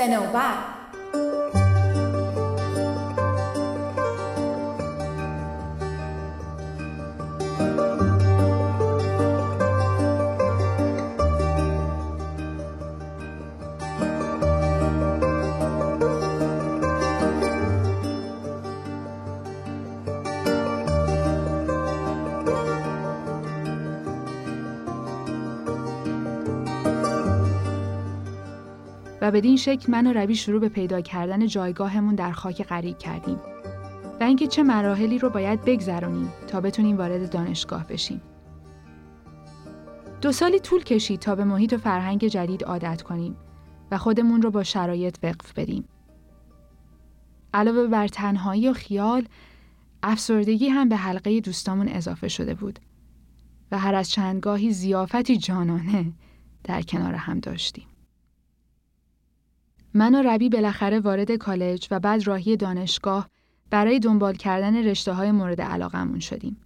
แต่ بدین شکل من و روی شروع به پیدا کردن جایگاهمون در خاک غریب کردیم و اینکه چه مراحلی رو باید بگذرونیم تا بتونیم وارد دانشگاه بشیم. دو سالی طول کشید تا به محیط و فرهنگ جدید عادت کنیم و خودمون رو با شرایط وقف بدیم. علاوه بر تنهایی و خیال، افسردگی هم به حلقه دوستامون اضافه شده بود و هر از چندگاهی زیافتی جانانه در کنار هم داشتیم. من و ربی بالاخره وارد کالج و بعد راهی دانشگاه برای دنبال کردن رشته های مورد علاقمون شدیم.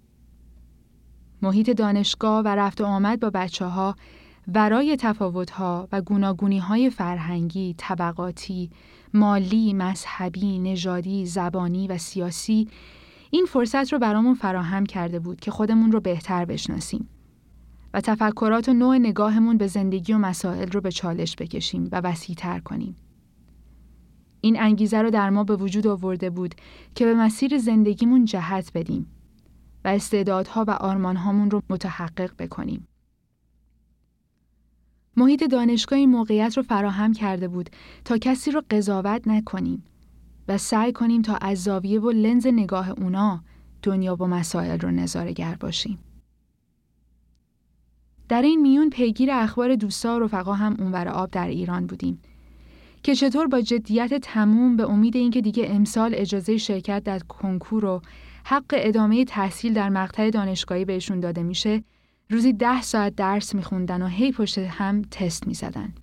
محیط دانشگاه و رفت و آمد با بچه ها ورای تفاوت ها و گوناگونی های فرهنگی، طبقاتی، مالی، مذهبی، نژادی، زبانی و سیاسی این فرصت رو برامون فراهم کرده بود که خودمون رو بهتر بشناسیم و تفکرات و نوع نگاهمون به زندگی و مسائل رو به چالش بکشیم و وسیعتر کنیم. این انگیزه رو در ما به وجود آورده بود که به مسیر زندگیمون جهت بدیم و استعدادها و آرمانهامون رو متحقق بکنیم. محیط دانشگاه این موقعیت رو فراهم کرده بود تا کسی رو قضاوت نکنیم و سعی کنیم تا از زاویه و لنز نگاه اونا دنیا و مسائل رو نظارگر باشیم. در این میون پیگیر اخبار دوستا و رفقا هم اونور آب در ایران بودیم که چطور با جدیت تموم به امید اینکه دیگه امسال اجازه شرکت در کنکور و حق ادامه تحصیل در مقطع دانشگاهی بهشون داده میشه روزی ده ساعت درس میخوندن و هی پشت هم تست می‌زدن.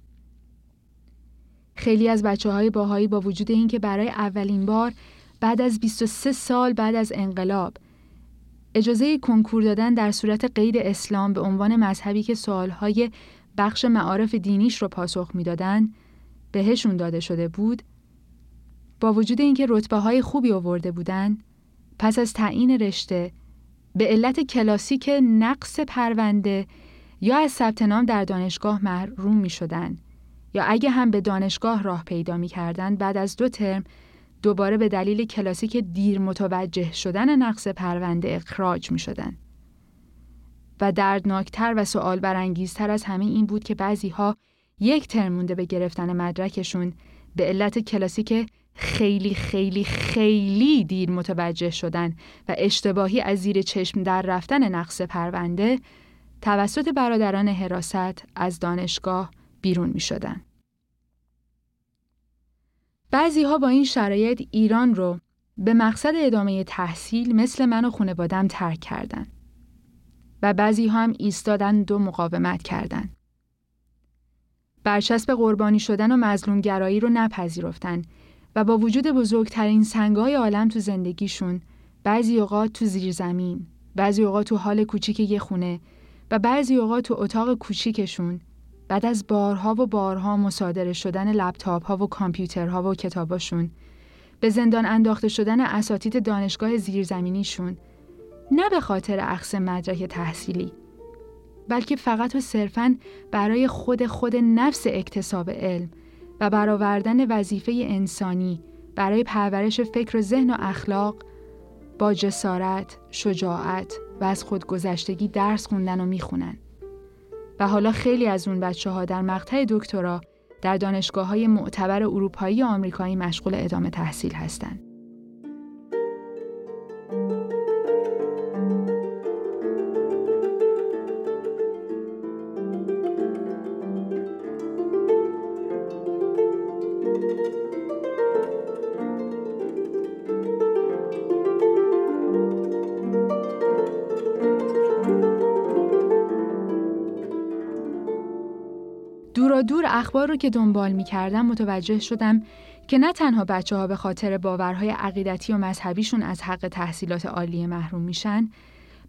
خیلی از بچه های باهایی با وجود اینکه برای اولین بار بعد از 23 سال بعد از انقلاب اجازه کنکور دادن در صورت قید اسلام به عنوان مذهبی که سوالهای بخش معارف دینیش رو پاسخ می‌دادند بهشون داده شده بود با وجود اینکه رتبه های خوبی آورده بودن پس از تعیین رشته به علت کلاسیک نقص پرونده یا از ثبت نام در دانشگاه محروم می شدن یا اگه هم به دانشگاه راه پیدا می کردن بعد از دو ترم دوباره به دلیل کلاسیک دیر متوجه شدن نقص پرونده اخراج می شدن. و دردناکتر و سوال برانگیزتر از همه این بود که بعضی ها یک ترم مونده به گرفتن مدرکشون به علت کلاسیک خیلی خیلی خیلی دیر متوجه شدن و اشتباهی از زیر چشم در رفتن نقص پرونده توسط برادران حراست از دانشگاه بیرون می شدن. بعضی ها با این شرایط ایران رو به مقصد ادامه تحصیل مثل من و خانوادم ترک کردن و بعضی ها هم ایستادن دو مقاومت کردند. برچسب قربانی شدن و مظلوم گرایی رو نپذیرفتن و با وجود بزرگترین سنگای عالم تو زندگیشون بعضی اوقات تو زیر زمین، بعضی اوقات تو حال کوچیک یه خونه و بعضی اوقات تو اتاق کوچیکشون بعد از بارها و بارها مصادره شدن لپتاپ ها و کامپیوترها و کتاباشون به زندان انداخته شدن اساتید دانشگاه زیرزمینیشون نه به خاطر اخص مدرک تحصیلی. بلکه فقط و صرفاً برای خود خود نفس اکتساب علم و برآوردن وظیفه انسانی برای پرورش فکر و ذهن و اخلاق با جسارت، شجاعت و از خودگذشتگی درس خوندن و می‌خونن. و حالا خیلی از اون بچه ها در مقطع دکترا در دانشگاه های معتبر اروپایی و آمریکایی مشغول ادامه تحصیل هستند. دور اخبار رو که دنبال می کردم متوجه شدم که نه تنها بچه ها به خاطر باورهای عقیدتی و مذهبیشون از حق تحصیلات عالی محروم میشن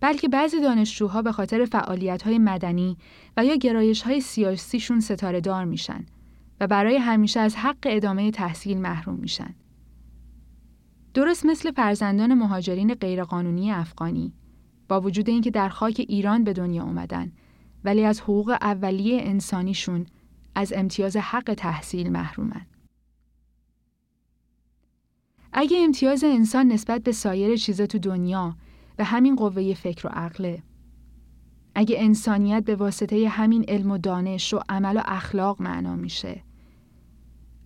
بلکه بعضی دانشجوها به خاطر فعالیت های مدنی و یا گرایش های سیاسیشون ستاره دار میشن و برای همیشه از حق ادامه تحصیل محروم میشن. درست مثل فرزندان مهاجرین غیرقانونی افغانی با وجود اینکه در خاک ایران به دنیا اومدن ولی از حقوق اولیه انسانیشون از امتیاز حق تحصیل محرومن. اگه امتیاز انسان نسبت به سایر چیزا تو دنیا و همین قوه فکر و عقله اگه انسانیت به واسطه همین علم و دانش و عمل و اخلاق معنا میشه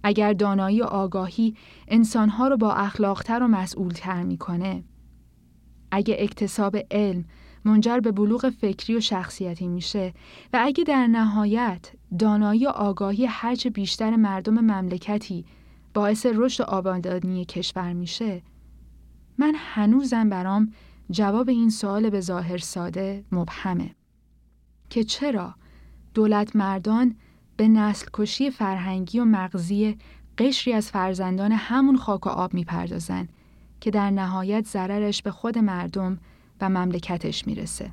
اگر دانایی و آگاهی انسانها رو با اخلاقتر و مسئولتر می‌کنه اگه اکتساب علم منجر به بلوغ فکری و شخصیتی میشه و اگه در نهایت دانایی و آگاهی هرچه بیشتر مردم مملکتی باعث رشد آبادانی کشور میشه من هنوزم برام جواب این سوال به ظاهر ساده مبهمه که چرا دولت مردان به نسل کشی فرهنگی و مغزی قشری از فرزندان همون خاک و آب می‌پردازن که در نهایت ضررش به خود مردم و مملکتش می‌رسه.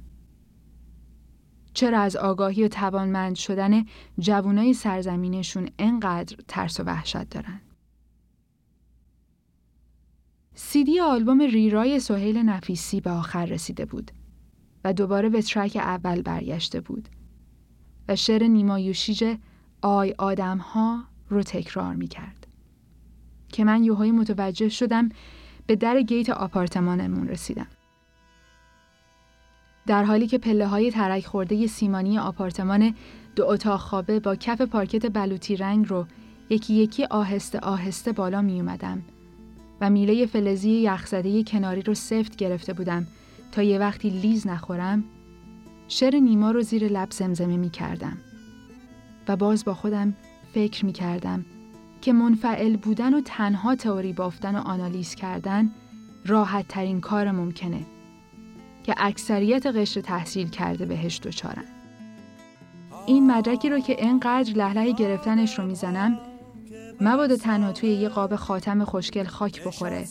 چرا از آگاهی و توانمند شدن جوانای سرزمینشون انقدر ترس و وحشت دارن؟ سیدی آلبوم ریرای سهیل نفیسی به آخر رسیده بود و دوباره به ترک اول برگشته بود و شعر نیما یوشیج آی آدم ها رو تکرار می کرد. که من یوهای متوجه شدم به در گیت آپارتمانمون رسیدم. در حالی که پله های ترک خورده سیمانی آپارتمان دو اتاق خوابه با کف پارکت بلوطی رنگ رو یکی یکی آهسته آهسته بالا می اومدم و میله فلزی یخزده کناری رو سفت گرفته بودم تا یه وقتی لیز نخورم شعر نیما رو زیر لب زمزمه می کردم و باز با خودم فکر می کردم که منفعل بودن و تنها تئوری بافتن و آنالیز کردن راحت ترین کار ممکنه. که اکثریت قشر تحصیل کرده بهش دچارن. این مدرکی رو که اینقدر لحله گرفتنش رو می‌زنم مبادا تنها توی یه قاب خاتم خوشگل خاک بخوره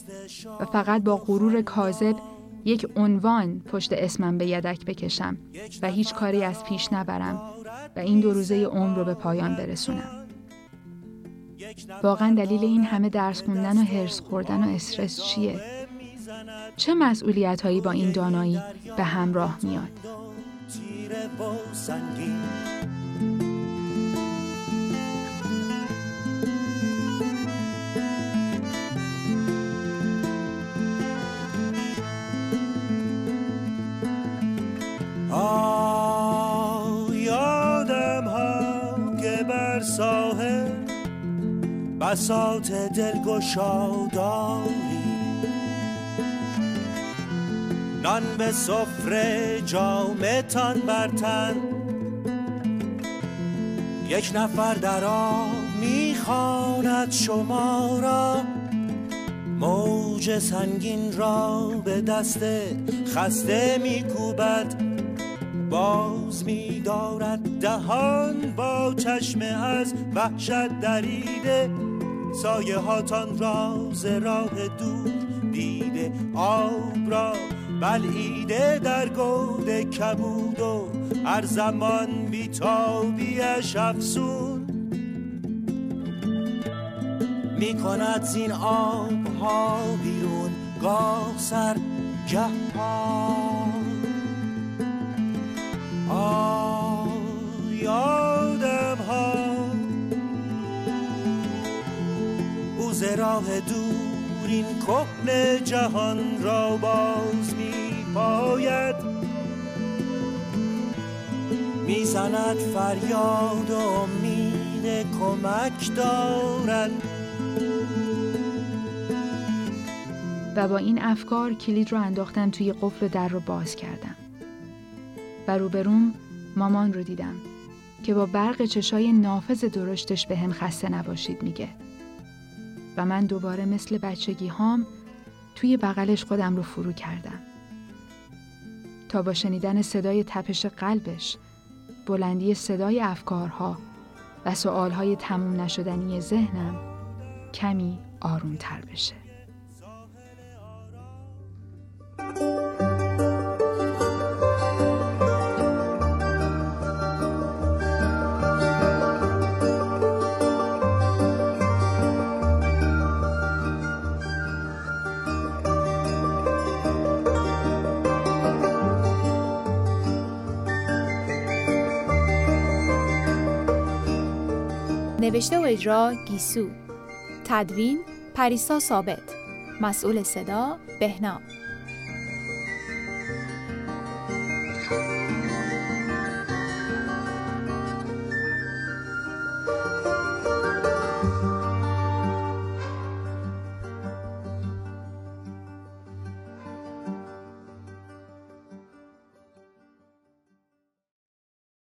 و فقط با غرور کاذب یک عنوان پشت اسمم به یدک بکشم و هیچ کاری از پیش نبرم و این دو روزه عمر رو به پایان برسونم. واقعا دلیل این همه درس خوندن و هرس خوردن و استرس چیه؟ چه مسئولیت هایی با این دانایی به همراه میاد؟ یادم ها که بر ساحل بساط دلگشاداری نان به سفره جامتان برتن یک نفر در آب می‌خواند شما را. موج سنگین را به دست خسته میکوبد. باز میدارد دهان با چشم از وحشت دریده. سایه هاتان را ز راه دور دیده آب را بلعیده در گود کبود و هر زمان بیتابیش افسون می کند زین آب ها بیرون گاه سر گه پا یادم ها او راه دور این کهن جهان را باز می پاید می‌زند فریاد و امید کمک دارد. و با این افکار کلید رو انداختم توی قفل در رو باز کردم. و روبروم مامان رو دیدم که با برق چشای نافذ درشتش به هم خسته نباشید میگه. و من دوباره مثل بچگی هام توی بغلش خودم رو فرو کردم. تا با شنیدن صدای تپش قلبش بلندی صدای افکارها و سوالهای تموم نشدنی ذهنم کمی آرومتر بشه. نوشته و اجرا گیسو. تدوین پریسا ثابت. مسئول صدا بهنام.